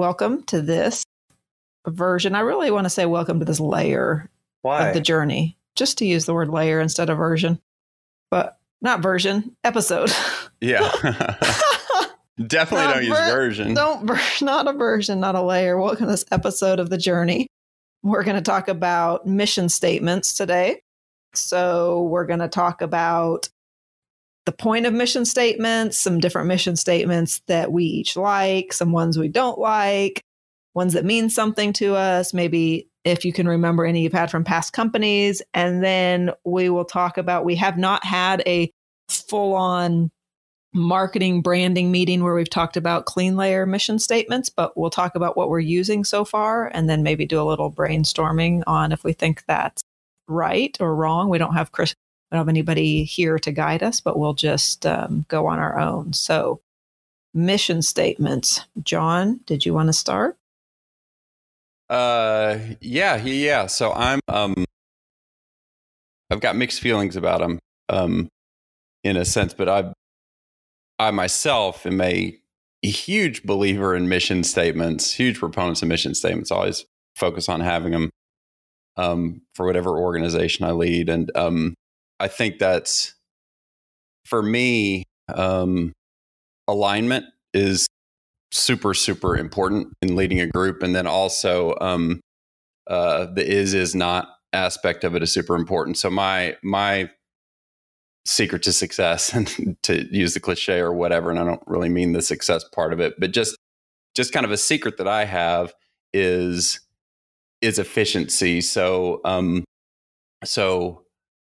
welcome to this version. I really want to say welcome to this layer Why? of the journey, just to use the word layer instead of version, but not version, episode. yeah. Definitely Not don't use version. Don't ver- not a version, not a layer. Welcome to this episode of the journey. We're going to talk about mission statements today. So we're going to talk about the point of mission statements, some different mission statements that we each like, some ones we don't like, ones that mean something to us, maybe if you can remember any you've had from past companies. And then we will talk about, we have not had a full on marketing branding meeting where we've talked about clean layer mission statements, but we'll talk about what we're using so far and then maybe do a little brainstorming on if we think that's right or wrong. We don't have We don't have anybody here to guide us, but we'll just um, go on our own. So, mission statements. John, did you want to start? Uh, yeah, yeah. So I'm um, I've got mixed feelings about them, um, in a sense, but I, I myself am a huge believer in mission statements. Huge proponents of mission statements. Always focus on having them, um, for whatever organization I lead, and um, I think that's for me, um, alignment is super super important in leading a group and then also um uh the is is not aspect of it is super important. So my my secret to success and to use the cliche or whatever and i don't really mean the success part of it but just just kind of a secret that i have is is efficiency. So um so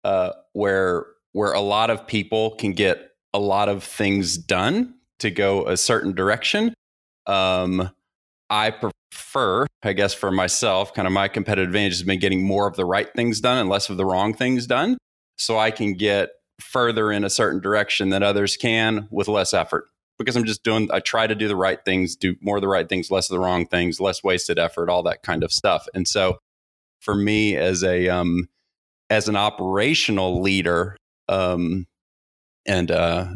uh where where a lot of people can get a lot of things done to go a certain direction um, I prefer, I guess, for myself, kind of my competitive advantage has been getting more of the right things done and less of the wrong things done. So I can get further in a certain direction than others can with less effort because I'm just doing, I try to do the right things, do more of the right things, less of the wrong things, less wasted effort, all that kind of stuff. And so for me as a, um, as an operational leader, um, and, uh,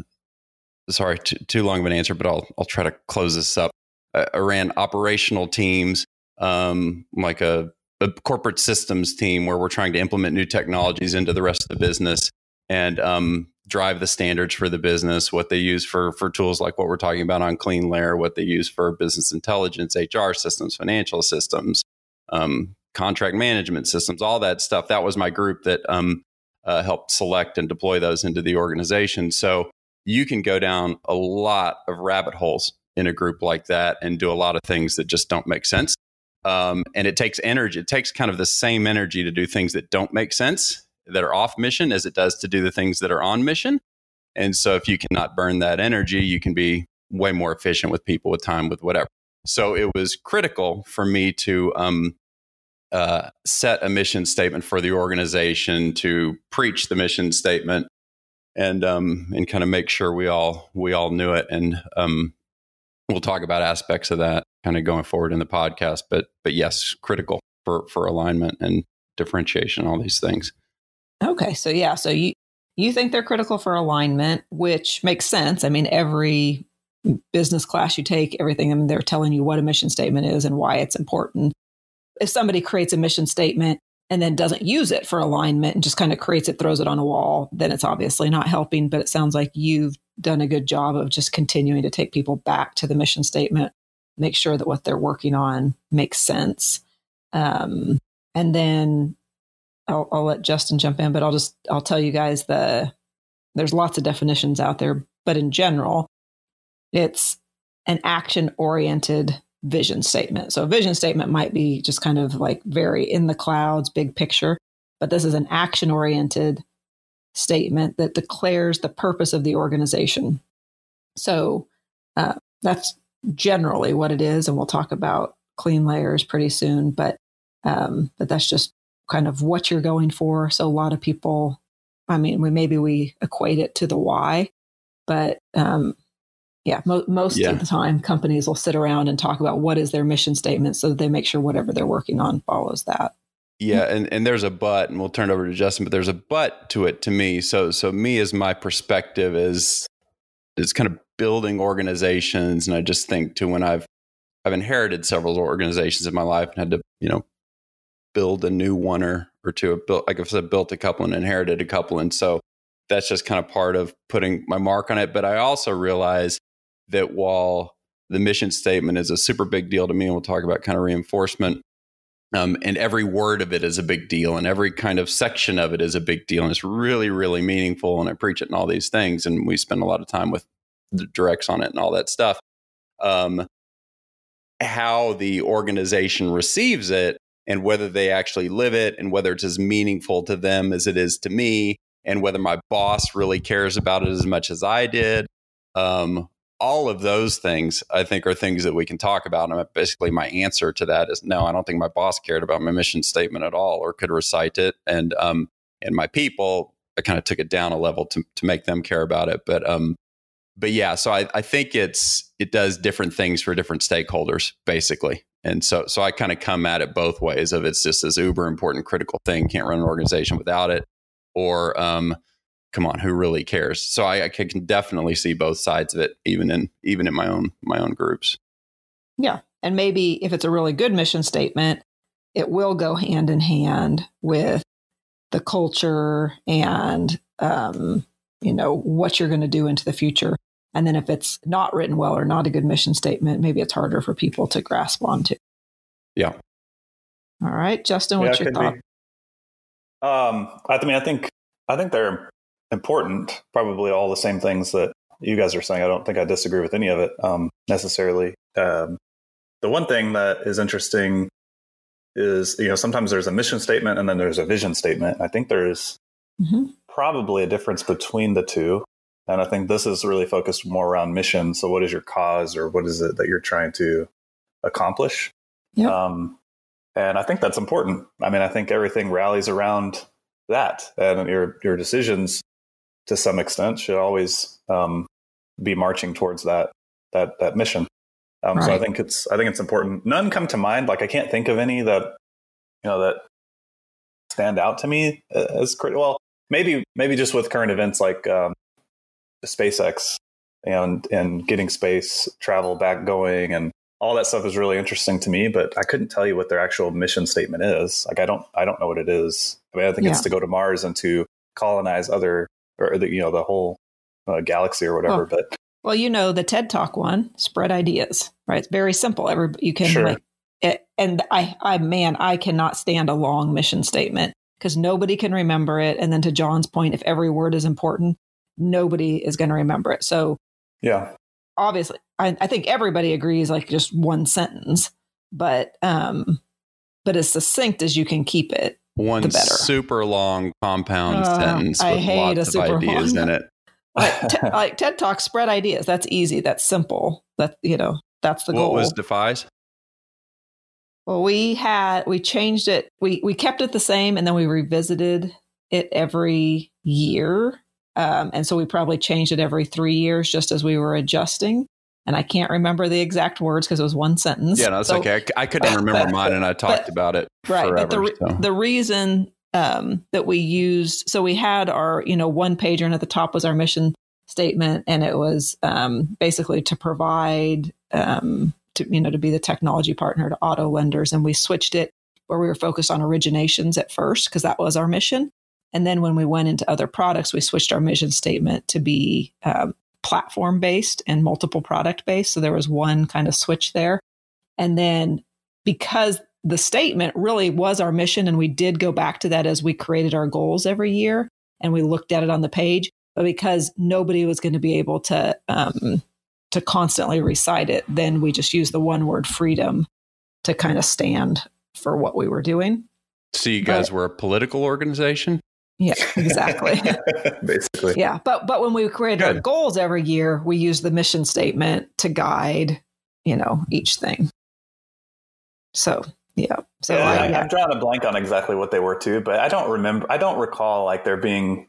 sorry, too, too long of an answer, but I'll, I'll try to close this up. I ran operational teams, um, like a, a, corporate systems team where we're trying to implement new technologies into the rest of the business and um, drive the standards for the business, what they use for, for tools like what we're talking about on Clean Layer, what they use for business intelligence, HR systems, financial systems, um, contract management systems, all that stuff. That was my group that um, uh, helped select and deploy those into the organization. So you can go down a lot of rabbit holes in a group like that and do a lot of things that just don't make sense. Um, and it takes energy. It takes kind of the same energy to do things that don't make sense, that are off mission, as it does to do the things that are on mission. And so, if you cannot burn that energy, you can be way more efficient with people, with time, with whatever. So, it was critical for me to um, uh, set a mission statement for the organization, to preach the mission statement, and um, and kind of make sure we all we all knew it. And um, we'll talk about aspects of that kind of going forward in the podcast but but yes critical for for alignment and differentiation all these things. Okay so yeah so you you think they're critical for alignment which makes sense. I mean every business class you take everything I mean, they're telling you what a mission statement is and why it's important if somebody creates a mission statement and then doesn't use it for alignment and just kind of creates it throws it on a wall then it's obviously not helping but it sounds like you've done a good job of just continuing to take people back to the mission statement, make sure that what they're working on makes sense. Um, and then I'll, I'll let Justin jump in, but I'll just I'll tell you guys the there's lots of definitions out there, but in general, it's an action oriented vision statement. So a vision statement might be just kind of like very in the clouds, big picture, but this is an action oriented statement that declares the purpose of the organization. So uh, that's generally what it is, and we'll talk about clean layers pretty soon. But um, but that's just kind of what you're going for. So a lot of people, I mean, we maybe we equate it to the why, but um, yeah, mo- most yeah. of the time companies will sit around and talk about what is their mission statement, so that they make sure whatever they're working on follows that. Yeah, and, and there's a but, and we'll turn it over to Justin, but there's a but to it to me. So so me as my perspective is is kind of building organizations, and I just think to when I've I've inherited several organizations in my life and had to, you know, build a new one or, or two. Built, like I said, built a couple and inherited a couple. And so that's just kind of part of putting my mark on it. But I also realize that while the mission statement is a super big deal to me, and we'll talk about kind of reinforcement, um, and every word of it is a big deal, and every kind of section of it is a big deal, and it's really, really meaningful. And I preach it and all these things, and we spend a lot of time with the directs on it and all that stuff. Um, how the organization receives it and whether they actually live it and whether it's as meaningful to them as it is to me and whether my boss really cares about it as much as I did. Um, all of those things, I think, are things that we can talk about. And basically, my answer to that is no. I don't think my boss cared about my mission statement at all, or could recite it. And um, and my people, I kind of took it down a level to to make them care about it. But um, but yeah, so I, I think it's it does different things for different stakeholders, basically. And so so I kind of come at it both ways of it's just this uber important critical thing. Can't run an organization without it. Or um, come on, who really cares? So I, I can definitely see both sides of it, even in even in my own my own groups. Yeah. And maybe if it's a really good mission statement, it will go hand in hand with the culture and um, you know what you're going to do into the future and then if it's not written well or not a good mission statement, maybe it's harder for people to grasp onto. Yeah. All right, Justin, what's yeah, your thought? Um, I mean, I think I think they're important. Probably all the same things that you guys are saying. I don't think I disagree with any of it um, necessarily. Um, the one thing that is interesting is you know sometimes there's a mission statement and then there's a vision statement. I think there's mm-hmm. probably a difference between the two. And I think this is really focused more around mission. So, what is your cause, or what is it that you're trying to accomplish? Yep. Um, and I think that's important. I mean, I think everything rallies around that, and your your decisions, to some extent, should always um, be marching towards that that that mission. Um, right. So I think it's I think it's important. None come to mind. Like I can't think of any that you know that stand out to me as critical. Well, maybe maybe just with current events like um, SpaceX and and getting space travel back going and all that stuff is really interesting to me but i couldn't tell you what their actual mission statement is like i don't i don't know what it is i mean i think yeah. it's to go to mars and to colonize other or the, you know the whole uh, galaxy or whatever oh. but well you know the ted talk one spread ideas right it's very simple every you can sure. like it, and i i man i cannot stand a long mission statement because nobody can remember it and then to john's point if every word is important nobody is going to remember it. So, yeah, obviously, I, I, think everybody agrees like just one sentence, but um, but as succinct as you can keep it, one super long compound uh, sentence I with lots of ideas long, in it. like, te- like TED Talk, spread ideas. That's easy. That's simple. That you know, that's the what goal. What was Defy's? Well, we had we changed it. We we kept it the same, and then we revisited it every year um, and so we probably changed it every three years just as we were adjusting. And I can't remember the exact words because it was one sentence. Yeah, no, that's so, okay. I, I, couldn't remember mine and I talked but, about it. Right. Forever, but the, so. the reason um, that we used, so we had our, you know, one pager and at the top was our mission statement. And it was um, basically to provide, um, to, you know, to be the technology partner to auto lenders. And we switched it where we were focused on originations at first because that was our mission. And then when we went into other products, we switched our mission statement to be um, platform based and multiple product based. So there was one kind of switch there. And then because the statement really was our mission, and we did go back to that as we created our goals every year and we looked at it on the page, but because nobody was going to be able to, um, to constantly recite it, then we just used the one word freedom to kind of stand for what we were doing. So you guys but, were a political organization? Yeah, exactly. Basically. Yeah, but but when we create Good. our goals every year, we use the mission statement to guide, you know, each thing. So yeah. So yeah, I, am drawing a blank on exactly what they were too, but I don't remember. I don't recall like there being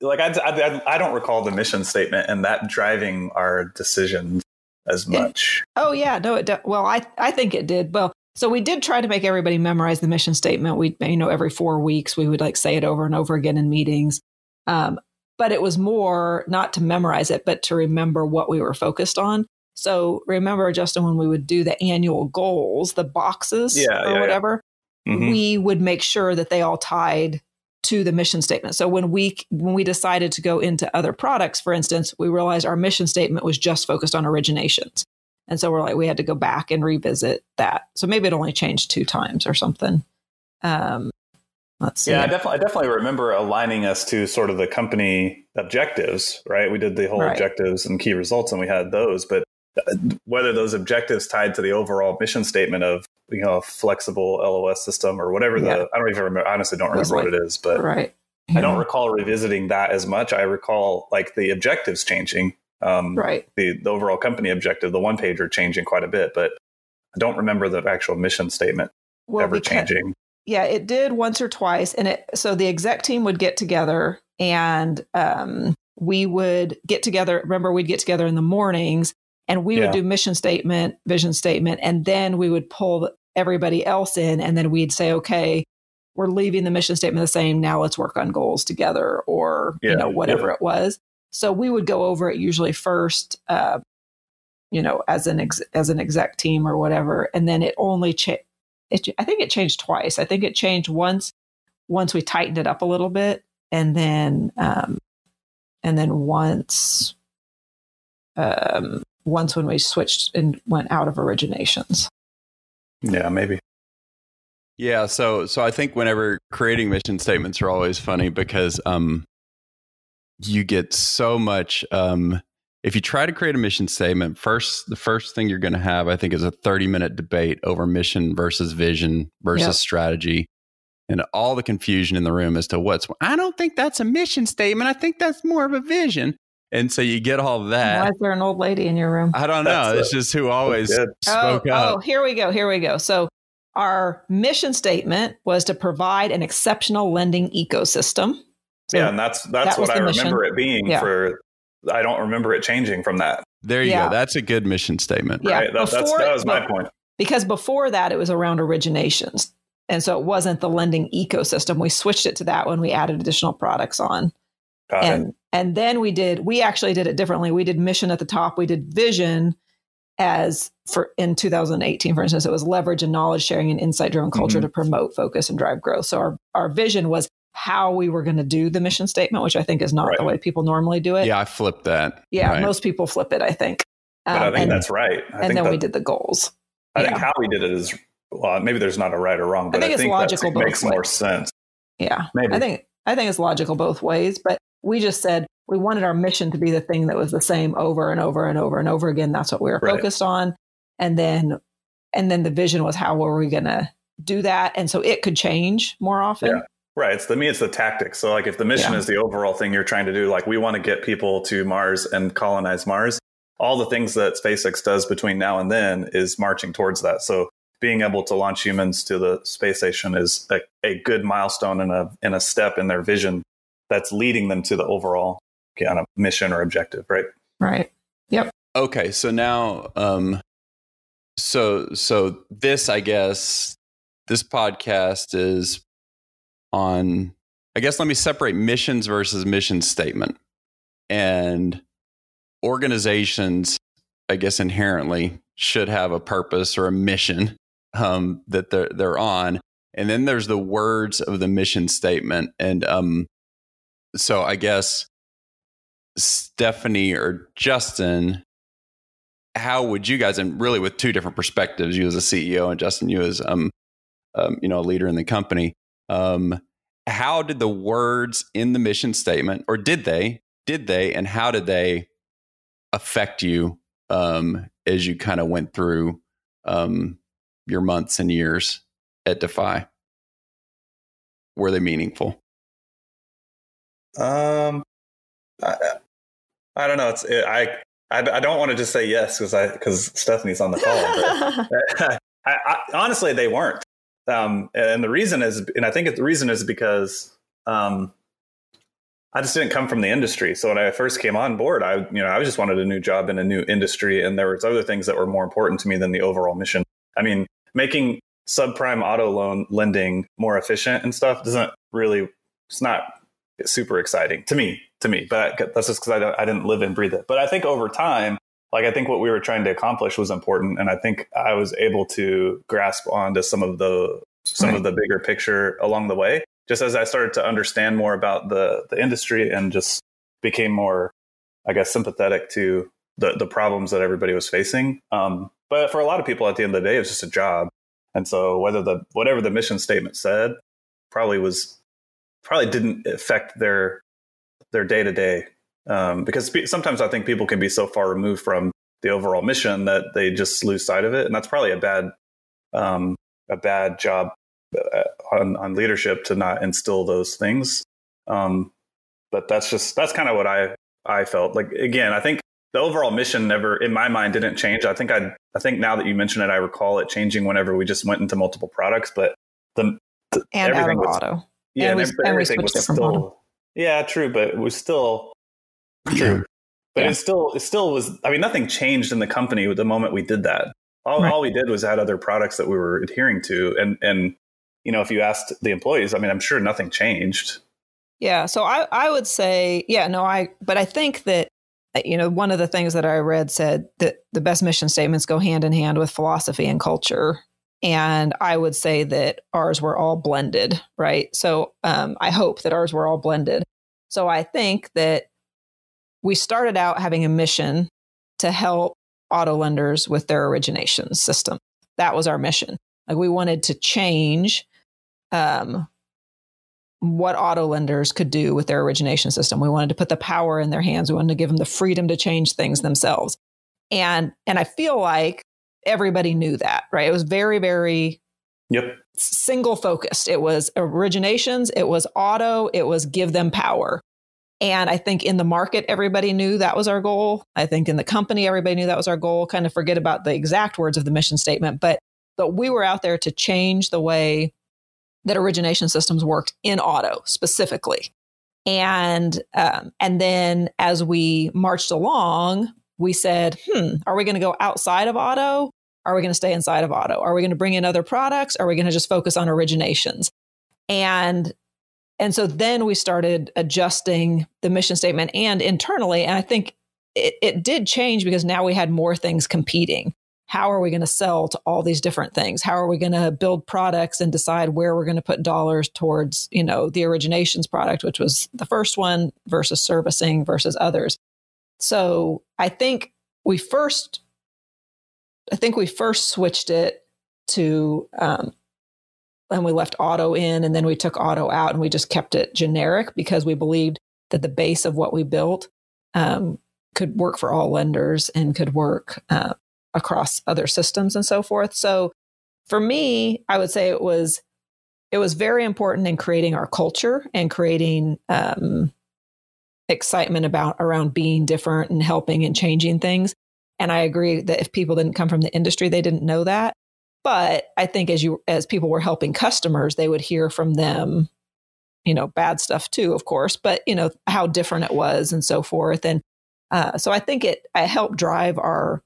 like I, I, I don't recall the mission statement and that driving our decisions as much. It, oh yeah, no, it. Well, I I think it did. Well, so we did try to make everybody memorize the mission statement. We, you know, every four weeks we would like say it over and over again in meetings. Um, but it was more not to memorize it, but to remember what we were focused on. So remember, Justin, when we would do the annual goals, the boxes Yeah, or yeah, whatever, Mhm. we would make sure that they all tied to the mission statement. So when we when we decided to go into other products, for instance, we realized our mission statement was just focused on originations. And so we're like, we had to go back and revisit that. So maybe it only changed two times or something. Um, let's see. Yeah, I definitely, I definitely remember aligning us to sort of the company objectives, right? We did the whole Right. objectives and key results, and we had those. But uh, whether those objectives tied to the overall mission statement of you know a flexible LOS system or whatever the Yeah. I don't even remember. Honestly, don't remember what it is, but right. I don't recall revisiting that as much. I recall like the objectives changing. Um, Right. the, the overall company objective, the one pager changing quite a bit, but I don't remember the actual mission statement Well, ever because- changing. Yeah, it did once or twice, and it so the exec team would get together and um, we would get together. Remember, we'd get together in the mornings and we Yeah. would do mission statement, vision statement, and then we would pull everybody else in, and then we'd say, okay, we're leaving the mission statement the same. Now let's work on goals together, or Yeah, you know whatever yeah. it was. So we would go over it usually first, uh, you know, as an ex- as an exec team or whatever, and then it only changed. I think it changed twice. I think it changed once once we tightened it up a little bit, and then um, and then once um, once when we switched and went out of originations. Yeah, maybe. Yeah, so so I think whenever creating mission statements are always funny because um you get so much um if you try to create a mission statement, first the first thing you're going to have I think is a 30-minute debate over mission versus vision versus Yep. strategy and all the confusion in the room as to what's I don't think that's a mission statement. I think that's more of a vision. And so you get all that. Why is there an old lady in your room? I don't know. That's It's just who always spoke oh, up. oh, here we go. Here we go. So our mission statement was to provide an exceptional lending ecosystem. So yeah, and that's that's that what I the mission. remember it being Yeah. for. I don't remember it changing from that. There you Yeah. go. That's a good mission statement. Yeah, right? That, that's, before- that was my but- point. because before that it was around originations. And so it wasn't the lending ecosystem. We switched it to that when we added additional products on. Got it. and and then we did we actually did it differently we did mission at the top we did vision as for in 2018 for instance it was leverage and knowledge sharing and insight driven culture Mhm. to promote focus and drive growth so our, our vision was how we were going to do the mission statement which i think is not Right. the way people normally do it Yeah, I flipped that. Yeah, Right. most people flip it i think But I Um, think and, that's right. I and think then that, we did the goals I think how we did it is well, maybe there's not a right or wrong, but think I it's logical that both makes more ways. sense. yeah Maybe. i think i think it's logical both ways but we just said we wanted our mission to be the thing that was the same over and over and over and over again that's what we were Right. focused on and then and then the vision was how were we going to do that and so it could change more often Yeah. Right. It's the me, it's the tactics. So like if the mission Yeah. is the overall thing you're trying to do, like we want to get people to Mars and colonize Mars, all the things that SpaceX does between now and then is marching towards that. So being able to launch humans to the space station is a, a good milestone and a and a step in their vision that's leading them to the overall kind of mission or objective, right? right Yep. Okay, so now um so so this I guess this podcast is on I guess let me separate missions versus mission statement. And organizations I guess inherently should have a purpose or a mission um that they're they're on. And then there's the words of the mission statement and um so I guess Stephanie or Justin how would you guys and really with two different perspectives you as a ceo and justin you as um, um you know a leader in the company um how did the words in the mission statement or did they did they and how did they affect you um as you kind of went through um your months and years at defy were they meaningful Um, I, I don't know. It's it, I, I I don't want to just say yes because I because Stephanie's on the call. I, I, honestly, they weren't. Um, and the reason is, and I think the reason is because um, I just didn't come from the industry. So when I first came on board, I you know I just wanted a new job in a new industry, and there was other things that were more important to me than the overall mission. I mean, making subprime auto loan lending more efficient and stuff doesn't really. It's not super exciting to me. To me, but that's just because I, I didn't live and breathe it. But I think over time, like I think what we were trying to accomplish was important, and I think I was able to grasp onto some of the some right. of the bigger picture along the way. Just as I started to understand more about the the industry and just became more, I guess, sympathetic to the the problems that everybody was facing. Um, but for a lot of people, at the end of the day, it was just a job, and so whether the whatever the mission statement said, probably was probably didn't affect their their day to day um, because sometimes I think people can be so far removed from the overall mission that they just lose sight of it, and that's probably a bad um, a bad job uh, on, on, leadership to not instill those things. Um, but that's just that's kind of what I I felt like. Again, I think the overall mission never, in my mind, didn't change. I think I I think now that you mention it, I recall it changing whenever we just went into multiple products, but the, the and everything was, auto. Yeah, and, we, everything and we was still. Yeah, true, but it was still True. But yeah. it still it still was I mean nothing changed in the company with the moment we did that. All, right. all we did was add other products that we were adhering to and and you know if you asked the employees I mean I'm sure nothing changed. Yeah, so I I would say yeah, no I but I think that you know one of the things that I read said that the best mission statements go hand in hand with philosophy and culture and I would say that ours were all blended, right? So um, I hope that ours were all blended. So I think that we started out having a mission to help auto lenders with their origination system. That was our mission. Like we wanted to change um, what auto lenders could do with their origination system. We wanted to put the power in their hands. We wanted to give them the freedom to change things themselves. And and I feel like everybody knew that, right? It was very very yep single focused. It was originations, it was auto, it was give them power. And I think in the market, everybody knew that was our goal. I think in the company, everybody knew that was our goal. Kind of forget about the exact words of the mission statement, but but we were out there to change the way that origination systems worked in auto specifically. And um, and then as we marched along, we said, "Hmm, are we going to go outside of auto? Are we going to stay inside of auto? Are we going to bring in other products? Are we going to just focus on originations?" And and so then we started adjusting the mission statement and internally. And I think it, it did change because now we had more things competing. How are we going to sell to all these different things? How are we going to build products and decide where we're going to put dollars towards, you know, the originations product, which was the first one versus servicing versus others. So I think we first, I think we first switched it to um, and we left auto in and then we took auto out and we just kept it generic because we believed that the base of what we built um, could work for all lenders and could work uh, across other systems and so forth. So for me i would say it was it was very important in creating our culture and creating um, excitement about around being different and helping and changing things. And i agree that if people didn't come from the industry they didn't know that but I think as you as people were helping customers, they would hear from them, you know, bad stuff too, of course, but you know how different it was and so forth. And uh, so I think it I helped drive our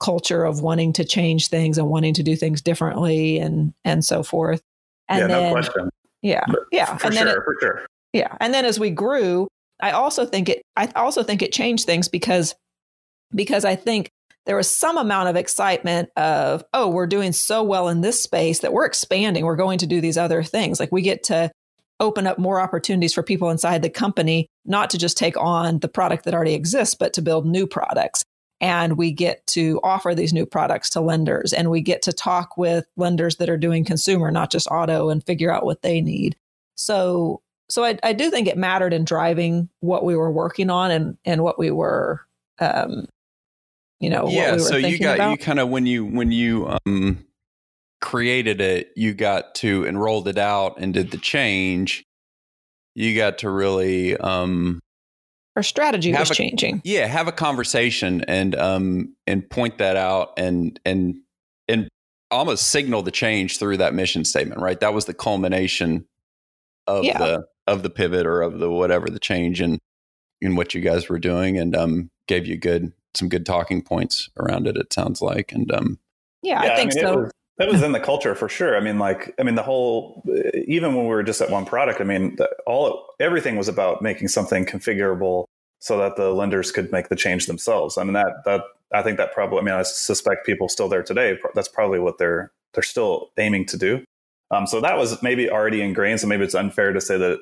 culture of wanting to change things and wanting to do things differently and and so forth. And yeah, then, no question. Yeah, yeah, for and sure, then it, for sure. Yeah, and then as we grew, I also think it I also think it changed things because because I think there was some amount of excitement of, oh, we're doing so well in this space that we're expanding. We're going to do these other things. Like we get to open up more opportunities for people inside the company, not to just take on the product that already exists, but to build new products. And we get to offer these new products to lenders and we get to talk with lenders that are doing consumer, not just auto, and figure out what they need. So, so I, I do think it mattered in driving what we were working on and, and what we were um, you know yeah we so you got about. you kind of when you when you um created it you got to enrolled it out and did the change you got to really um our strategy was a, changing yeah have a conversation and um and point that out and and and almost signal the change through that mission statement right that was the culmination of yeah. the of the pivot or of the whatever the change in in what you guys were doing and um gave you good some good talking points around it. It sounds like, and um, yeah, yeah I think I mean, so. Was, that was in the culture for sure. I mean, like, I mean, the whole, even when we were just at one product, I mean, the, all everything was about making something configurable so that the lenders could make the change themselves. I mean, that that I think that probably. I mean, I suspect people still there today. That's probably what they're they're still aiming to do. Um, so that was maybe already ingrained. So maybe it's unfair to say that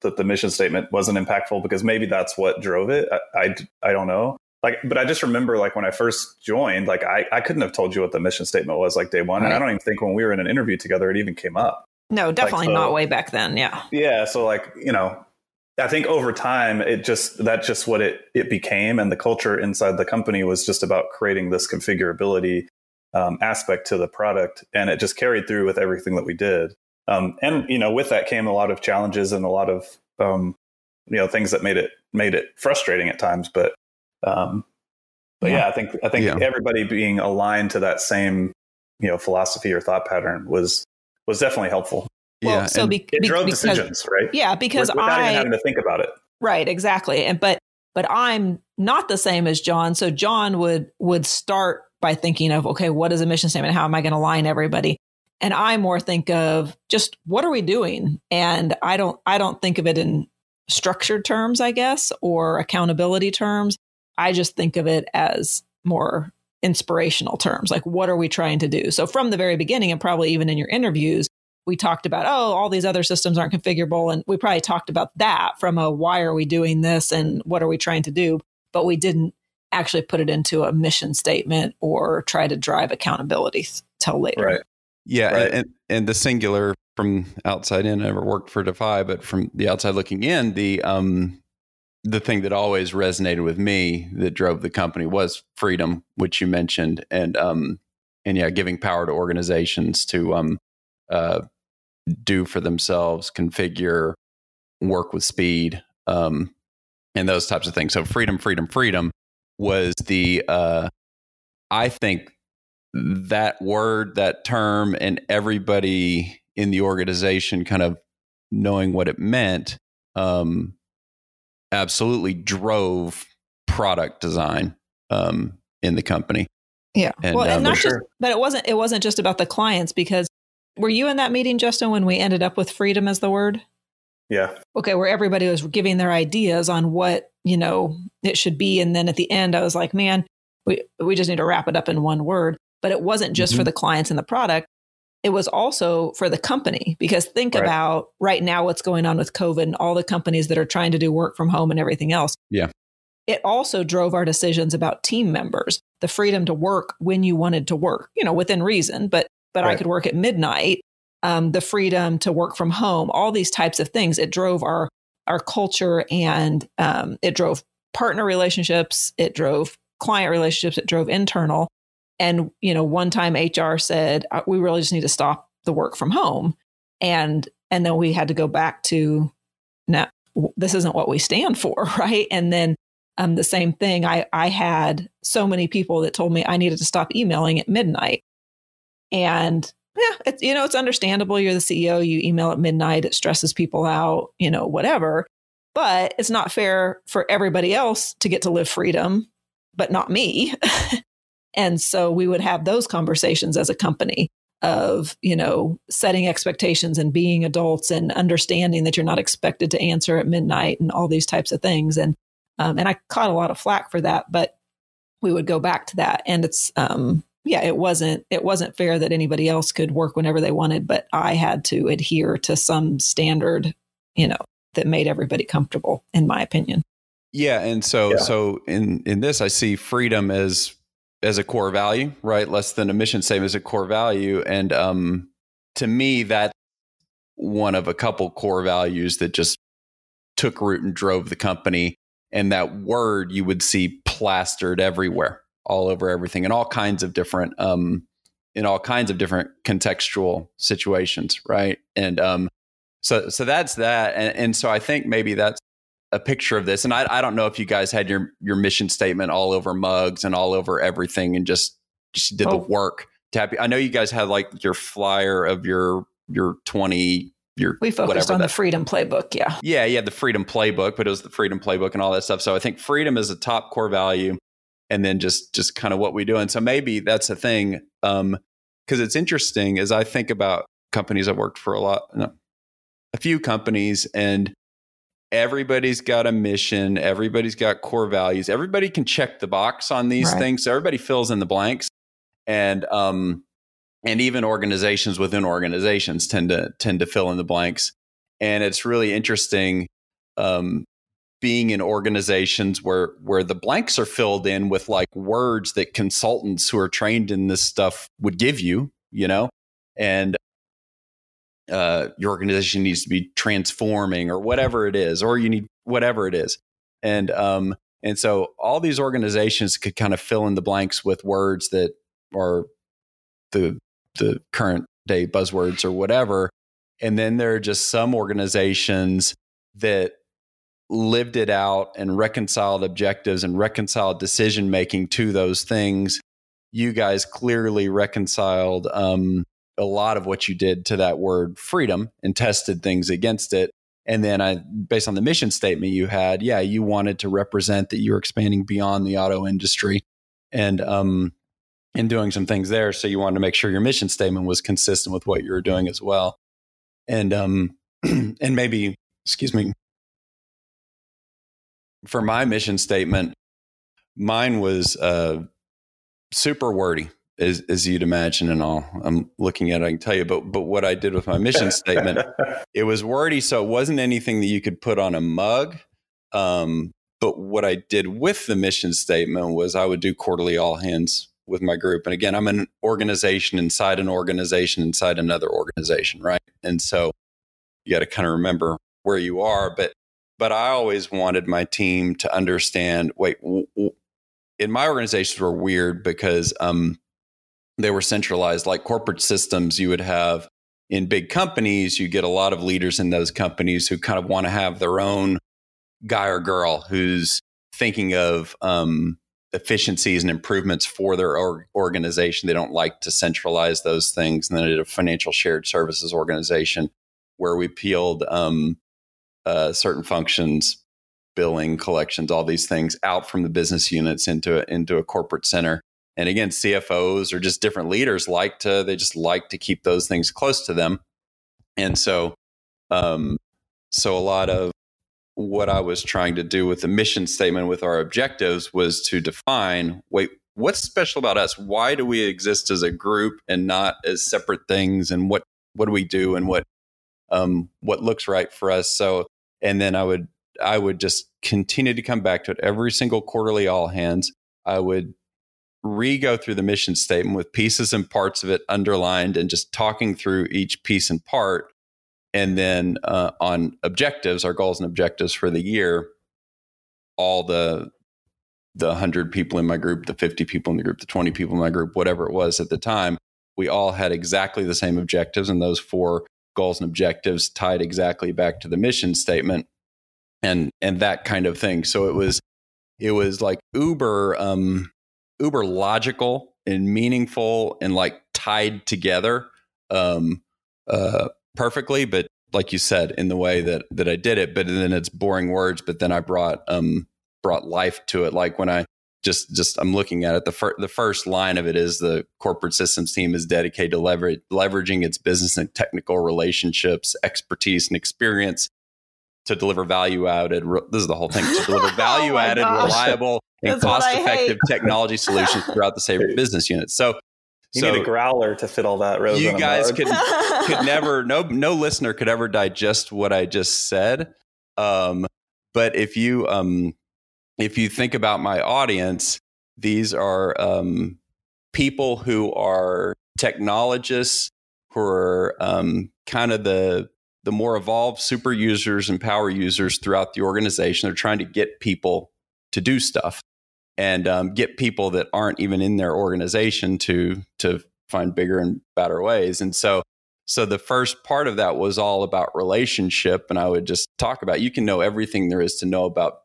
that the mission statement wasn't impactful because maybe that's what drove it. I, I, I don't know. Like, but I just remember like when I first joined, like I, I couldn't have told you what the mission statement was like day one. Right. And I don't even think when we were in an interview together, it even came up. No, definitely like, so, not way back then. Yeah. Yeah. So like, you know, I think over time it just that's just what it it became, and the culture inside the company was just about creating this configurability um, aspect to the product, and it just carried through with everything that we did. Um, and you know, with that came a lot of challenges and a lot of um, you know things that made it made it frustrating at times. But um, but yeah. yeah I think I think yeah. everybody being aligned to that same you know philosophy or thought pattern was was definitely helpful. Well, yeah, so be, it drove because, decisions, right? Yeah, because I. without I even having to think about it. Right, exactly. And but but I'm not the same as John. So John would would start by thinking of okay, what is a mission statement? How am I going to line everybody? And I more think of just what are we doing? And I don't I don't think of it in structured terms, I guess, or accountability terms. I just think of it as more inspirational terms. Like what are we trying to do? So from the very beginning and probably even in your interviews, we talked about, oh, all these other systems aren't configurable. And we probably talked about that from a why are we doing this and what are we trying to do? But we didn't actually put it into a mission statement or try to drive accountability till later. Right. Yeah. Right. And, and the singular from outside in, I never worked for Defy, but from the outside looking in, the, um, the thing that always resonated with me that drove the company was freedom, which you mentioned, and um, and yeah, giving power to organizations to um, uh, do for themselves, configure, work with speed, um, and those types of things. So freedom, freedom, freedom was the uh, I think that word, that term, and everybody in the organization kind of knowing what it meant um, absolutely drove product design um, in the company. Yeah, and, well, and um, not just, but it wasn't. It wasn't just about the clients because were you in that meeting, Justin, when we ended up with freedom as the word? Yeah. Okay, where everybody was giving their ideas on what, you know, it should be. And then at the end, I was like, man, we, we just need to wrap it up in one word. But it wasn't just mm-hmm. for the clients and the product. It was also for the company because think right. about right now what's going on with COVID and all the companies that are trying to do work from home and everything else. Yeah. It also drove our decisions about team members, the freedom to work when you wanted to work, you know, within reason, but but right. I could work at midnight. Um, the freedom to work from home, all these types of things. It drove our our culture and um, it drove partner relationships. It drove client relationships. It drove internal. And you know, one time HR said uh, we really just need to stop the work from home, and and then we had to go back to now this isn't what we stand for, right? And then um, the same thing. I I had so many people that told me I needed to stop emailing at midnight, and yeah, it's, you know, it's understandable. You're the CEO, you email at midnight, it stresses people out, you know, whatever. But it's not fair for everybody else to get to live freedom, but not me. and so we would have those conversations as a company of, you know, setting expectations and being adults and understanding that you're not expected to answer at midnight and all these types of things. And, um, and I caught a lot of flack for that, but we would go back to that. And it's, um, yeah, it wasn't it wasn't fair that anybody else could work whenever they wanted, but I had to adhere to some standard, you know, that made everybody comfortable, in my opinion. Yeah, and so yeah. so in in this, I see freedom as as a core value, right? Less than a mission statement as a core value, and um, to me, that's one of a couple core values that just took root and drove the company. And that word you would see plastered everywhere all over everything in all kinds of different um, in all kinds of different contextual situations, right? And um, so so that's that, and, and so I think maybe that's a picture of this. And I, I don't know if you guys had your your mission statement all over mugs and all over everything, and just just did oh. the work. Tap. I know you guys had like your flyer of your your twenty your we focused on that, the freedom playbook yeah yeah yeah the freedom playbook but it was the freedom playbook and all that stuff so i think freedom is a top core value and then just just kind of what we do. And so maybe that's a thing um, because it's interesting as I think about companies I've worked for a lot, no, a few companies, and everybody's got a mission, everybody's got core values, everybody can check the box on these right. things. So everybody fills in the blanks. And um and even organizations within organizations tend to tend to fill in the blanks. And it's really interesting um being in organizations where where the blanks are filled in with like words that consultants who are trained in this stuff would give you, you know, and uh, your organization needs to be transforming or whatever it is, or you need whatever it is. And um, and so all these organizations could kind of fill in the blanks with words that are the the current day buzzwords or whatever. And then there are just some organizations that lived it out and reconciled objectives and reconciled decision making to those things. You guys clearly reconciled um, a lot of what you did to that word freedom and tested things against it. And then I, based on the mission statement you had, yeah, you wanted to represent that you're expanding beyond the auto industry and, um, and doing some things there. So you wanted to make sure your mission statement was consistent with what you were doing as well. And, um, and maybe, excuse me, for my mission statement, mine was, uh, super wordy as, as you'd imagine and all. I'm looking at it, I can tell you, but but what I did with my mission statement, it was wordy, so it wasn't anything that you could put on a mug. Um, but what I did with the mission statement was I would do quarterly all hands with my group. And again, I'm an organization inside an organization inside another organization, right? And so you got to kind of remember where you are. But but I always wanted my team to understand. Wait, w- w- in my organizations were weird because um, they were centralized like corporate systems you would have in big companies you get a lot of leaders in those companies who kind of want to have their own guy or girl who's thinking of um, efficiencies and improvements for their or- organization. They don't like to centralize those things. And then I did a financial shared services organization where we peeled um, uh, certain functions billing collections all these things out from the business units into a, into a corporate center and again, CFOs or just different leaders like to, they just like to keep those things close to them. And so, um, so a lot of what I was trying to do with the mission statement with our objectives was to define wait, what's special about us? Why do we exist as a group and not as separate things? And what, what do we do and what, um, what looks right for us? So, and then I would, I would just continue to come back to it every single quarterly all hands. I would re go through the mission statement with pieces and parts of it underlined and just talking through each piece and part. And then uh, on objectives, our goals and objectives for the year, all the the 100 people in my group, the 50 people in the group, the 20 people in my group, whatever it was at the time, we all had exactly the same objectives. And those four goals and objectives tied exactly back to the mission statement and and that kind of thing. So it was it was like uber um uber logical and meaningful and like tied together um, uh, perfectly. But like you said, in the way that that I did it, but then it's boring words. But then I brought um, brought life to it. Like when I just just I'm looking at it. The first the first line of it is the corporate systems team is dedicated to lever- leveraging its business and technical relationships, expertise, and experience to deliver value added. This is the whole thing to deliver value added, oh reliable, and cost effective technology solutions throughout the Sabre business unit. So, you so need a growler to fit all that. You guys could could never no no listener could ever digest what I just said. Um, but if you um, if you think about my audience, these are um, people who are technologists who are um, kind of the the more evolved super users and power users throughout the organization. They're trying to get people to do stuff and um, get people that aren't even in their organization to to find bigger and better ways. And so so the first part of that was all about relationship and I would just talk about you can know everything there is to know about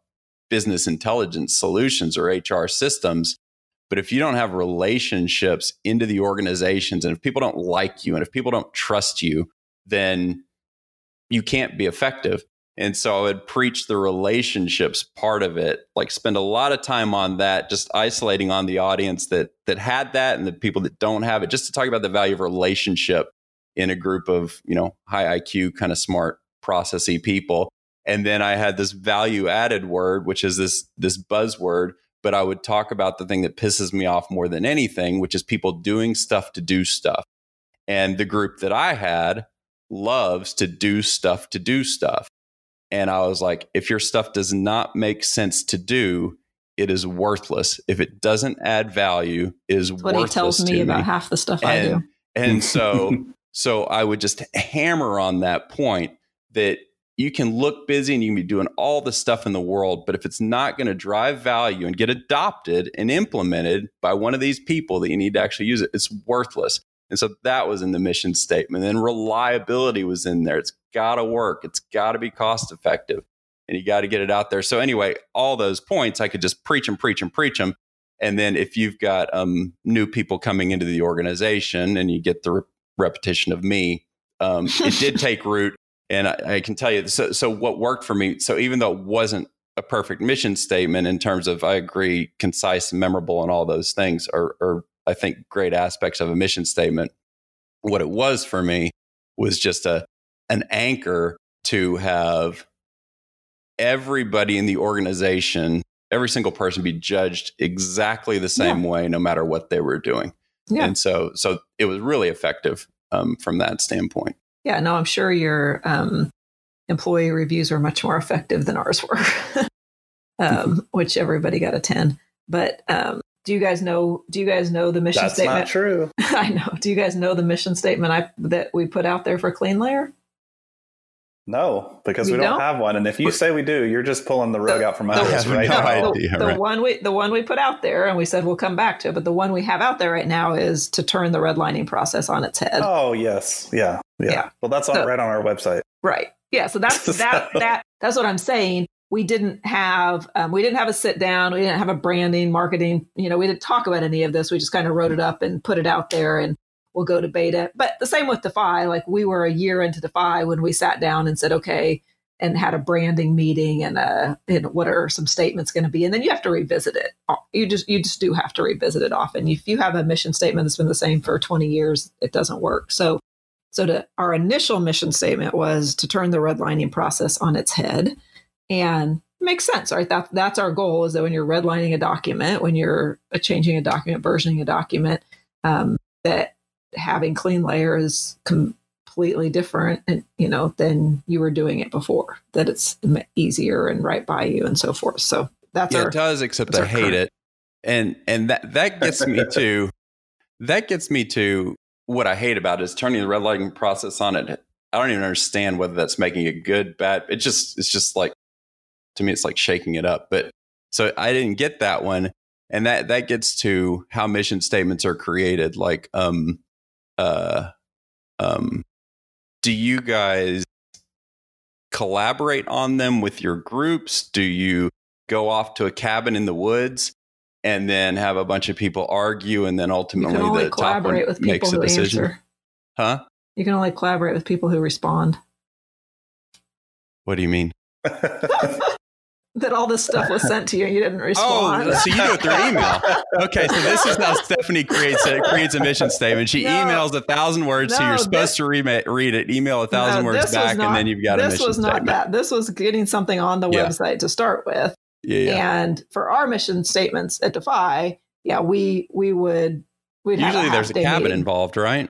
business intelligence solutions or HR systems but if you don't have relationships into the organizations and if people don't like you and if people don't trust you then you can't be effective. And so I would preach the relationships part of it, like spend a lot of time on that, just isolating on the audience that that had that and the people that don't have it, just to talk about the value of relationship in a group of, you know, high IQ, kind of smart, processy people. And then I had this value added word, which is this this buzzword, but I would talk about the thing that pisses me off more than anything, which is people doing stuff to do stuff. And the group that I had loves to do stuff to do stuff. And I was like, if your stuff does not make sense to do, it is worthless. If it doesn't add value, it is That's what worthless. he tells me to about half the stuff and, I do. And so, so I would just hammer on that point that you can look busy and you can be doing all the stuff in the world, but if it's not going to drive value and get adopted and implemented by one of these people that you need to actually use it, it's worthless. And so that was in the mission statement. And reliability was in there. It's got to work. It's got to be cost effective and you got to get it out there. So anyway, all those points I could just preach and preach and preach them. And then if you've got um, new people coming into the organization and you get the re- repetition of me, um, it did take root. And I, I can tell you, so, so what worked for me, so even though it wasn't a perfect mission statement in terms of, I agree, concise, memorable, and all those things are, are I think, great aspects of a mission statement. What it was for me was just a an anchor to have everybody in the organization, every single person be judged exactly the same way, no matter what they were doing. Yeah. And so, so it was really effective um, from that standpoint. Yeah, no, I'm sure your um, employee reviews were much more effective than ours were, um, which everybody got a 10. But um, do you guys know? Do you guys know the mission That's statement? That's not true. I know. Do you guys know the mission statement I that we put out there for Clean Layer? No, because We we, don't, don't? have one. And if you say we do, you're just pulling the rug The- out from under us right no now. idea. the, the right. one we the one we put out there, and we said we'll come back to it. But the one we have out there right now is to turn the redlining process on its head. Oh yes, yeah, yeah. Yeah. Well, that's on, So- right on our website. Right. Yeah. So that's that that that's what I'm saying. We didn't have um, we didn't have a sit down. We didn't have a branding, marketing. You know, we didn't talk about any of this. We just kind of wrote it up and put it out there, and we'll go to beta. But the same with Defy. Like we were a year into Defy when we sat down and said, okay, and had a branding meeting and uh and what are some statements going to be, and then you have to revisit it. You just you just do have to revisit it often. If you have a mission statement that's been the same for 20 years, it doesn't work. So so to, our initial mission statement was to turn the redlining process on its head. And it makes sense, right? That, that's our goal is that when you're redlining a document, when you're uh, changing a document, versioning a document, um, that having clean layer is completely different and you know than you were doing it before that it's easier and right by you and so forth so that's yeah, our it does, except I hate current- it. And and that that gets me to that gets me to what I hate about it is turning the redlining process on it. I don't even understand whether that's making it good, bad. It just it's just like to me it's like shaking it up. But so I didn't get that one. And that that gets to how mission statements are created. Like um uh um do you guys collaborate on them with your groups? Do you go off to a cabin in the woods and then have a bunch of people argue and then ultimately the top one with makes a decision? answer Huh? you can only collaborate with people who respond What do you mean? that all this stuff was sent to you and you didn't respond Oh, so you do it through email. Okay, so this is how Stephanie creates a creates a mission statement. She No. emails a thousand words, so No, you're this- supposed to read it, read it, email a thousand No, words back, not- and then you've got a mission statement. this was not statement. that this was getting something on the Yeah. website to start with Yeah, yeah. and for our mission statements at Defy yeah we we would we'd Usually a there's a cabin meeting. involved, right?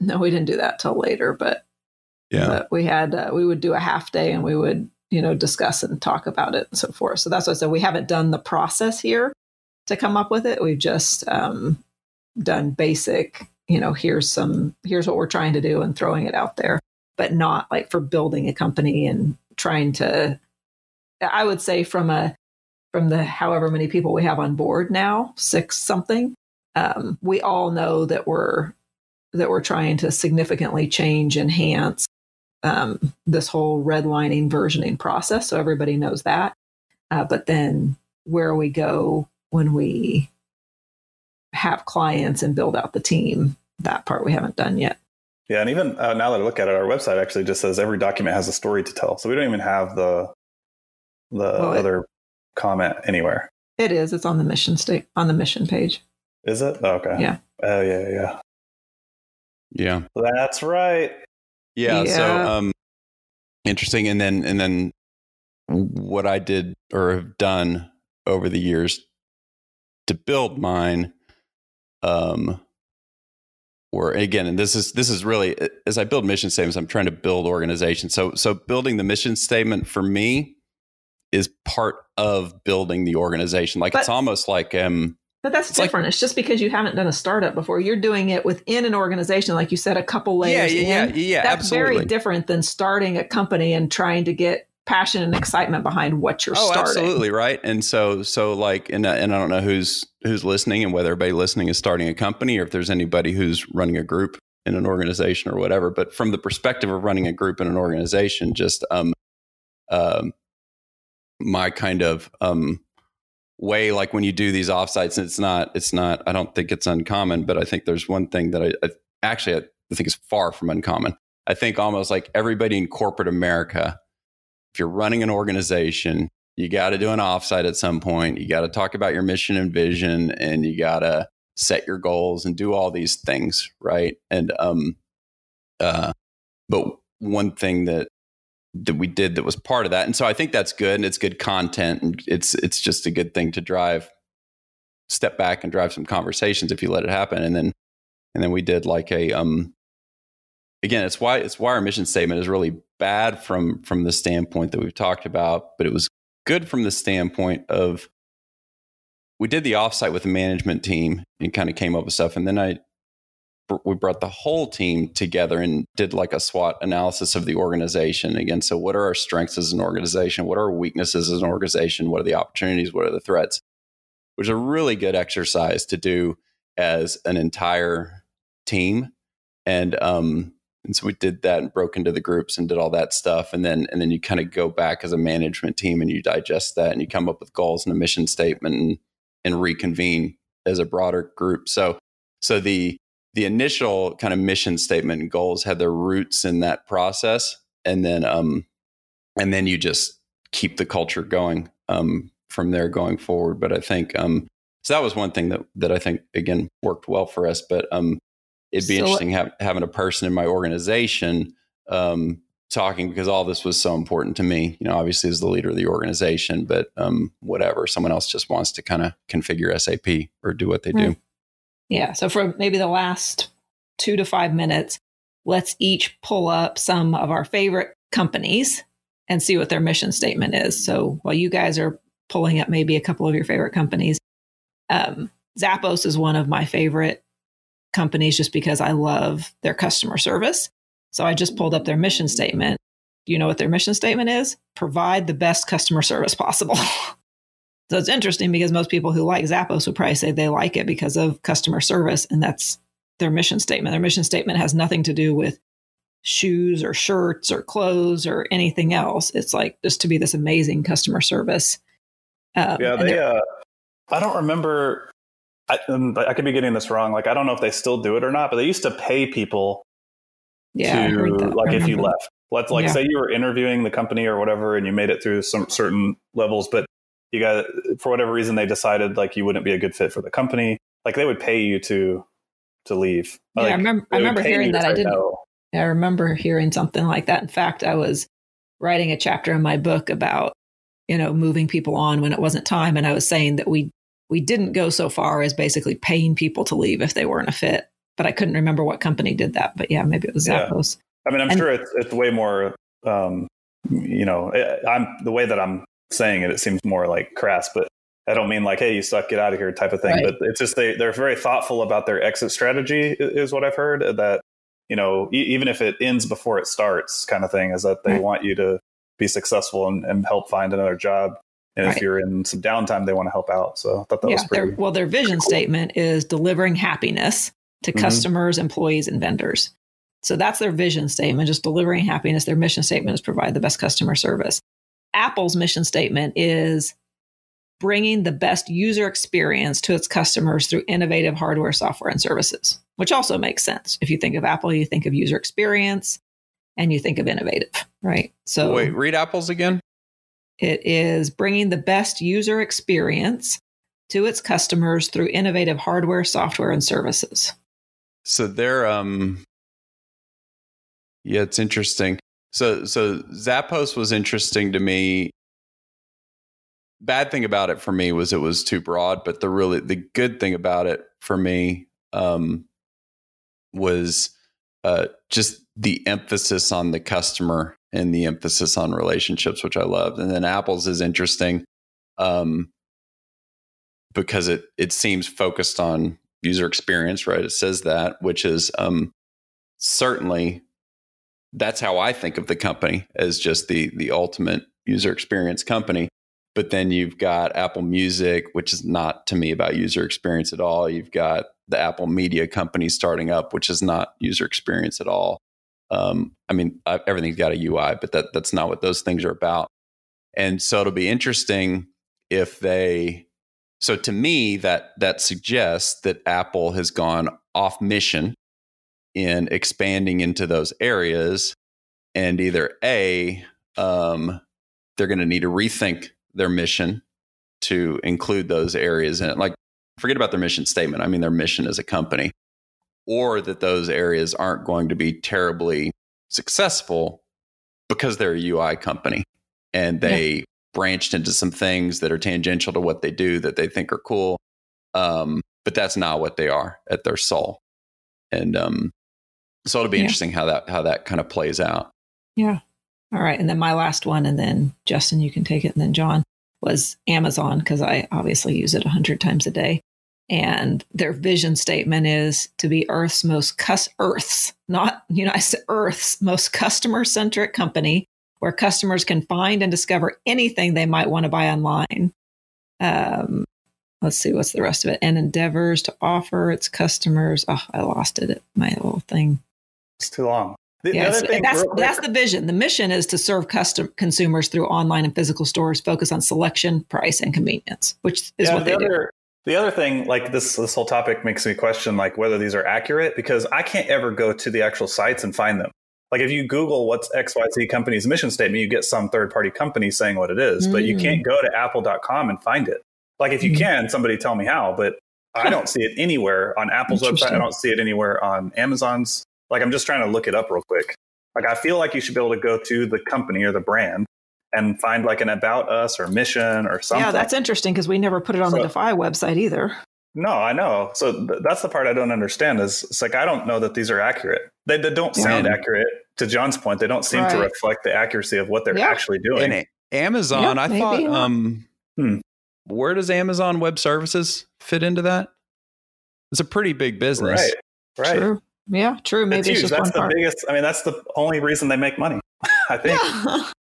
no we didn't do that till later but, Yeah. but we had uh, we would do a half day and we would you know discuss and talk about it and so forth. So that's what i said we haven't done the process here to come up with it. We've just um, done basic you know here's some here's what we're trying to do and throwing it out there but not like for building a company and trying to i would say from a from the however many people we have on board now six something um, we all know that we're that we're trying to significantly change enhance um, this whole redlining versioning process so everybody knows that uh, but then where we go when we have clients and build out the team that part we haven't done yet yeah, and even uh, now that I look at it, our website actually just says every document has a story to tell. So we don't even have the the Well, it- other comment anywhere. it is it's on the mission state on the mission page Is it? Oh, okay. Yeah. Oh yeah, yeah. Yeah. That's right. Yeah. So um interesting. And then and then what I did or have done over the years to build mine um or again and this is this is really as i build mission statements i'm trying to build organizations so so building the mission statement for me is part of building the organization like But- it's almost like um But that's It's like- different. it's just because you haven't done a startup before. You're doing it within an organization, like you said, a couple layers yeah yeah in. yeah that's absolutely very different than starting a company and trying to get passion and excitement behind what you're oh starting. absolutely right and so so like and, I- and i don't know who's who's listening and whether everybody listening is starting a company or if there's anybody who's running a group in an organization or whatever but from the perspective of running a group in an organization just um um my kind of um way like when you do these offsites and it's not it's not i don't think it's uncommon but i think there's one thing that i, I actually I, I think is far from uncommon i think almost like everybody in corporate america if you're running an organization, you got to do an offsite at some point. You got to talk about your mission and vision, and you got to set your goals and do all these things, right? And um, uh, but one thing that that we did that was part of that, and so I think that's good, and it's good content, and it's it's just a good thing to drive, step back and drive some conversations if you let it happen, and then and then we did like a um again it's why it's why our mission statement is really bad from from the standpoint that we've talked about but it was good from the standpoint of we did the offsite with the management team and kind of came up with stuff. And then i we brought the whole team together and did like a SWOT analysis of the organization again. So what are our strengths as an organization? What are our weaknesses as an organization? What are the opportunities? What are the threats? Which is a really good exercise to do as an entire team. And um and so we did that and broke into the groups and did all that stuff. And then and then you kind of go back as a management team and you digest that and you come up with goals and a mission statement and, and reconvene as a broader group. So so the the initial kind of mission statement and goals had their roots in that process. And then um and then you just keep the culture going um from there going forward. But i think um so that was one thing that that i think again worked well for us. But um it'd be So- interesting have, having a person in my organization um, talking because all this was so important to me. You know, obviously as the leader of the organization, but um, whatever, someone else just wants to kind of configure SAP or do what they do. Yeah. So for maybe the last two to five minutes, let's each pull up some of our favorite companies and see what their mission statement is. So while you guys are pulling up maybe a couple of your favorite companies, um, Zappos is one of my favorite companies just because I love their customer service. So I just pulled up their mission statement. You know what their mission statement is? Provide the best customer service possible. so it's interesting because most people who like Zappos would probably say they like it because of customer service, and that's their mission statement. Their mission statement has nothing to do with shoes or shirts or clothes or anything else. It's like just to be this amazing customer service. Um, Yeah, they. Uh, I don't remember. I, um, I could be getting this wrong. Like, I don't know if they still do it or not, but they used to pay people yeah, to like if you left. Let's like Yeah. say you were interviewing the company or whatever, and you made it through some certain levels, but you got for whatever reason they decided like you wouldn't be a good fit for the company. Like they would pay you to to leave. Yeah, Like, I remember. I remember hearing that. I didn't. no. I remember hearing something like that. In fact, I was writing a chapter in my book about you know moving people on when it wasn't time, and I was saying that we we didn't go so far as basically paying people to leave if they weren't a fit. But I couldn't remember what company did that. But yeah, maybe it was Yeah. Zappos. I mean, I'm And- sure it's, it's way more. Um, you know, I- I'm the way that I'm saying it. It seems more like crass, but I don't mean like, "Hey, you suck, get out of here" type of thing. Right. But it's just they they're very thoughtful about their exit strategy, is what I've heard. That you know, e- even if it ends before it starts, kind of thing, is that they Right. want you to be successful and, and help find another job. And Right. if you're in some downtime, they want to help out. So I thought that yeah, was pretty. well, their vision statement is delivering happiness to Mhm. customers, employees, and vendors. So that's their vision statement, just delivering happiness. Their mission statement is provide the best customer service. Apple's mission statement is bringing the best user experience to its customers through innovative hardware, software, and services, which also makes sense. If you think of Apple, you think of user experience and you think of innovative, right? So Wait, read apples again. it is bringing the best user experience to its customers through innovative hardware, software, and services. So they're um yeah, it's interesting. So so Zappos was interesting to me bad thing about it for me was it was too broad, but the really the good thing about it for me um, was uh, just the emphasis on the customer and the emphasis on relationships, which I loved. And then Apple's is interesting um, because it it seems focused on user experience, right? It says that, which is um, certainly that's how I think of the company as just the the ultimate user experience company. But then you've got Apple Music, which is not to me about user experience at all. You've got the Apple Media company starting up, which is not user experience at all. Um, I mean, everything's got a UI, but that that's not what those things are about. And so it'll be interesting if they. So to me, that that suggests that Apple has gone off mission in expanding into those areas, and either a um, they're going to need to rethink their mission to include those areas in it. Like, forget about their mission statement. I mean, their mission as a company, or that those areas aren't going to be terribly successful because they're a UI company and they yeah. branched into some things that are tangential to what they do that they think are cool. Um, but that's not what they are at their soul. And um, so it'll be yeah. interesting how that how that kind of plays out. Yeah. All right. And then my last one, and then Justin, you can take it, and then John was Amazon because I obviously use it a hundred times a day. And their vision statement is to be Earth's most cus- Earth's, not United States, Earth's most customer centric company where customers can find and discover anything they might want to buy online. Um, let's see, what's the rest of it? And endeavors to offer its customers. Oh, I lost it. My little thing. It's too long. The, yes, the that's that's the vision. The mission is to serve custom consumers through online and physical stores, focus on selection, price, and convenience, which is yeah, what the they other, do. The other thing, like this, this whole topic makes me question like whether these are accurate because I can't ever go to the actual sites and find them. Like if you Google what's XYZ company's mission statement, you get some third party company saying what it is, mm. but you mm. can't go to apple.com and find it. Like if you mm. can, somebody tell me how, but I don't see it anywhere on Apple's website. I don't see it anywhere on Amazon's like I'm just trying to look it up real quick. Like I feel like you should be able to go to the company or the brand and find like an about us or mission or something. Yeah, that's interesting because we never put it on so, the Defy website either. No, I know. So th- that's the part I don't understand is it's like I don't know that these are accurate. They, they don't sound yeah. accurate. To John's point, they don't seem right. to reflect the accuracy of what they're yeah. actually doing. And Amazon, yeah, I maybe, thought, um, hmm. where does Amazon Web Services fit into that? It's a pretty big business. Right. Right. True. Yeah, true. Maybe it's, it's just that's the part. biggest. I mean, that's the only reason they make money. I think. Yeah.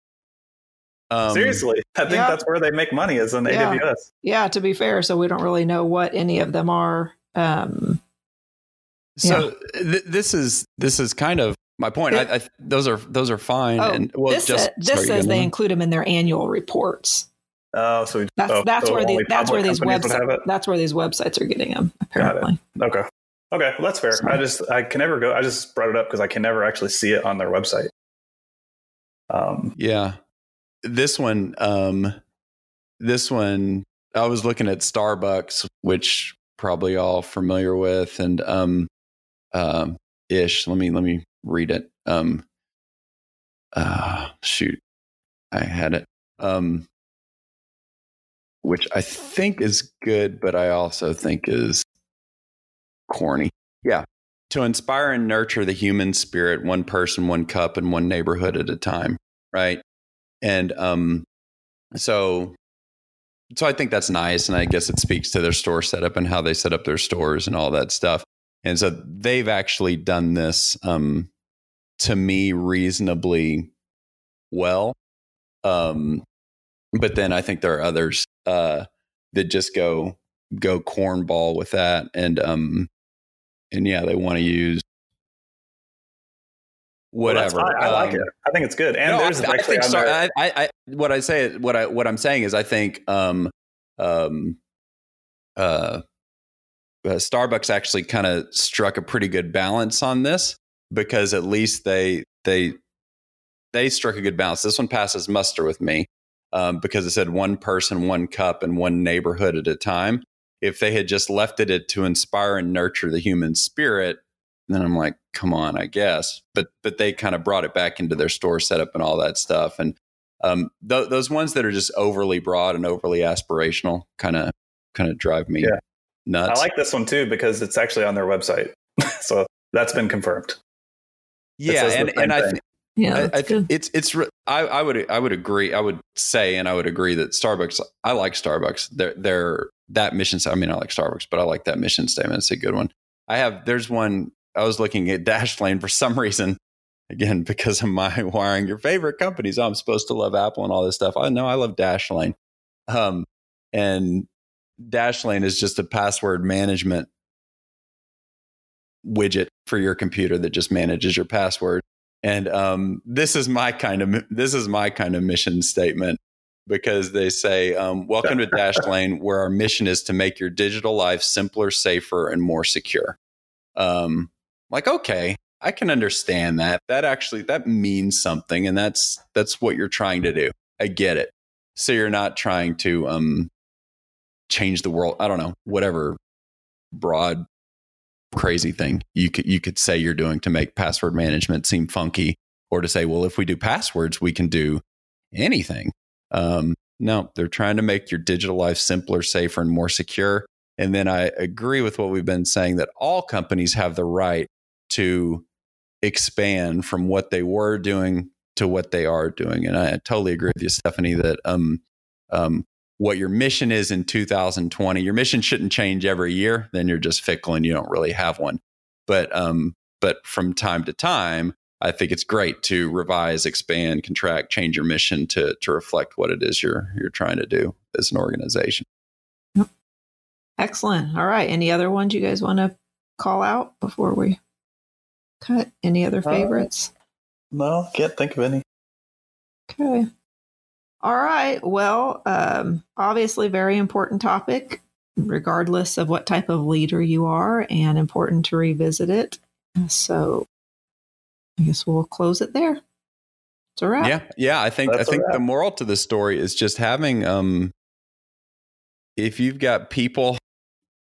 Um, Seriously, I think yeah. that's where they make money is in yeah. AWS. Yeah, to be fair, so we don't really know what any of them are. Um, so th- this is this is kind of my point. It, I, I, those are those are fine. Oh, and well, this, just, this sorry, says they include them in their annual reports. Oh, so that's, oh, that's so where these that's where these websites that's where these websites are getting them. Apparently, okay. Okay, well, that's fair. So, I just I can never go. I just brought it up because I can never actually see it on their website. Um, yeah, this one, um, this one, I was looking at Starbucks, which probably all familiar with, and um, um, ish. Let me let me read it. Um, uh, shoot, I had it. Um, which I think is good, but I also think is corny. Yeah. To inspire and nurture the human spirit, one person, one cup, and one neighborhood at a time. Right. And um, so so I think that's nice. And I guess it speaks to their store setup and how they set up their stores and all that stuff. And so they've actually done this um, to me reasonably well. Um, but then I think there are others uh, that just go go cornball with that. And um, and yeah, they want to use whatever. Well, I like um, it. I think it's good. And no, there's I, I think sorry, I, I, what I say, what I, what I'm saying is, I think, um, um, uh, uh Starbucks actually kind of struck a pretty good balance on this because at least they, they, they struck a good balance. This one passes muster with me um, because it said one person, one cup, and one neighborhood at a time if they had just left it to inspire and nurture the human spirit, then I'm like, come on, I guess. But but they kind of brought it back into their store setup and all that stuff. And Um, th- those ones that are just overly broad and overly aspirational kind of kind of drive me Yeah. nuts. I like this one too because it's actually on their website. so that's been confirmed. yeah, and, and I, thing. th- Yeah, I, I good. it's it's re- I, I would I would agree I would say and I would agree that Starbucks I like Starbucks they're they're that mission I mean I like Starbucks but I like that mission statement. It's a good one. I have there's one I was looking at Dashlane for some reason again because of my wiring your favorite companies. I'm supposed to love Apple and all this stuff. I know I love Dashlane um and Dashlane is just a password management widget for your computer that just manages your password. And um, this is my kind of this is my kind of mission statement because they say, um, "Welcome to Dashlane, where our mission is to make your digital life simpler, safer, and more secure." Um, like, okay, I can understand that. That actually that means something, and that's that's what you're trying to do. I get it. So you're not trying to um, change the world. I don't know, whatever broad crazy thing you could you could say you're doing to make password management seem funky or to say well if we do passwords we can do anything um, no they're trying to make your digital life simpler safer and more secure and then i agree with what we've been saying that all companies have the right to expand from what they were doing to what they are doing and i totally agree with you stephanie that um, um, what your mission is in 2020. Your mission shouldn't change every year. Then you're just fickle and you don't really have one. But um, but from time to time, I think it's great to revise, expand, contract, change your mission to to reflect what it is you're you're trying to do as an organization. Excellent. All right. Any other ones you guys want to call out before we cut? Any other Uh, favorites? No, can't think of any. Okay. All right. Well, um, obviously, very important topic, regardless of what type of leader you are, and important to revisit it. So, I guess we'll close it there. It's a wrap. Yeah, yeah. I think That's I a think the moral to the story is just having um, if you've got people,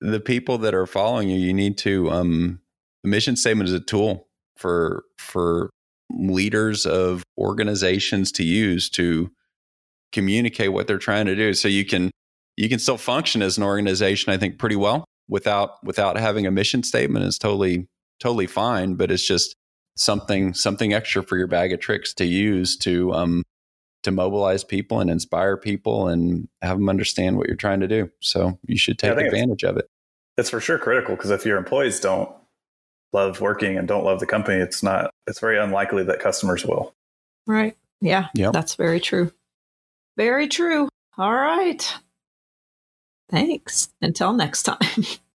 the people that are following you, you need to um, the mission statement is a tool for for leaders of organizations to use to communicate what they're trying to do. So you can you can still function as an organization, I think, pretty well without without having a mission statement is totally totally fine. But it's just something something extra for your bag of tricks to use to um to mobilize people and inspire people and have them understand what you're trying to do. So you should take think it's- advantage of it. It's for sure critical because if your employees don't love working and don't love the company, it's not. It's very unlikely that customers will. Right. Yeah. Yep. That's very true. Very true. All right. Thanks. Until next time.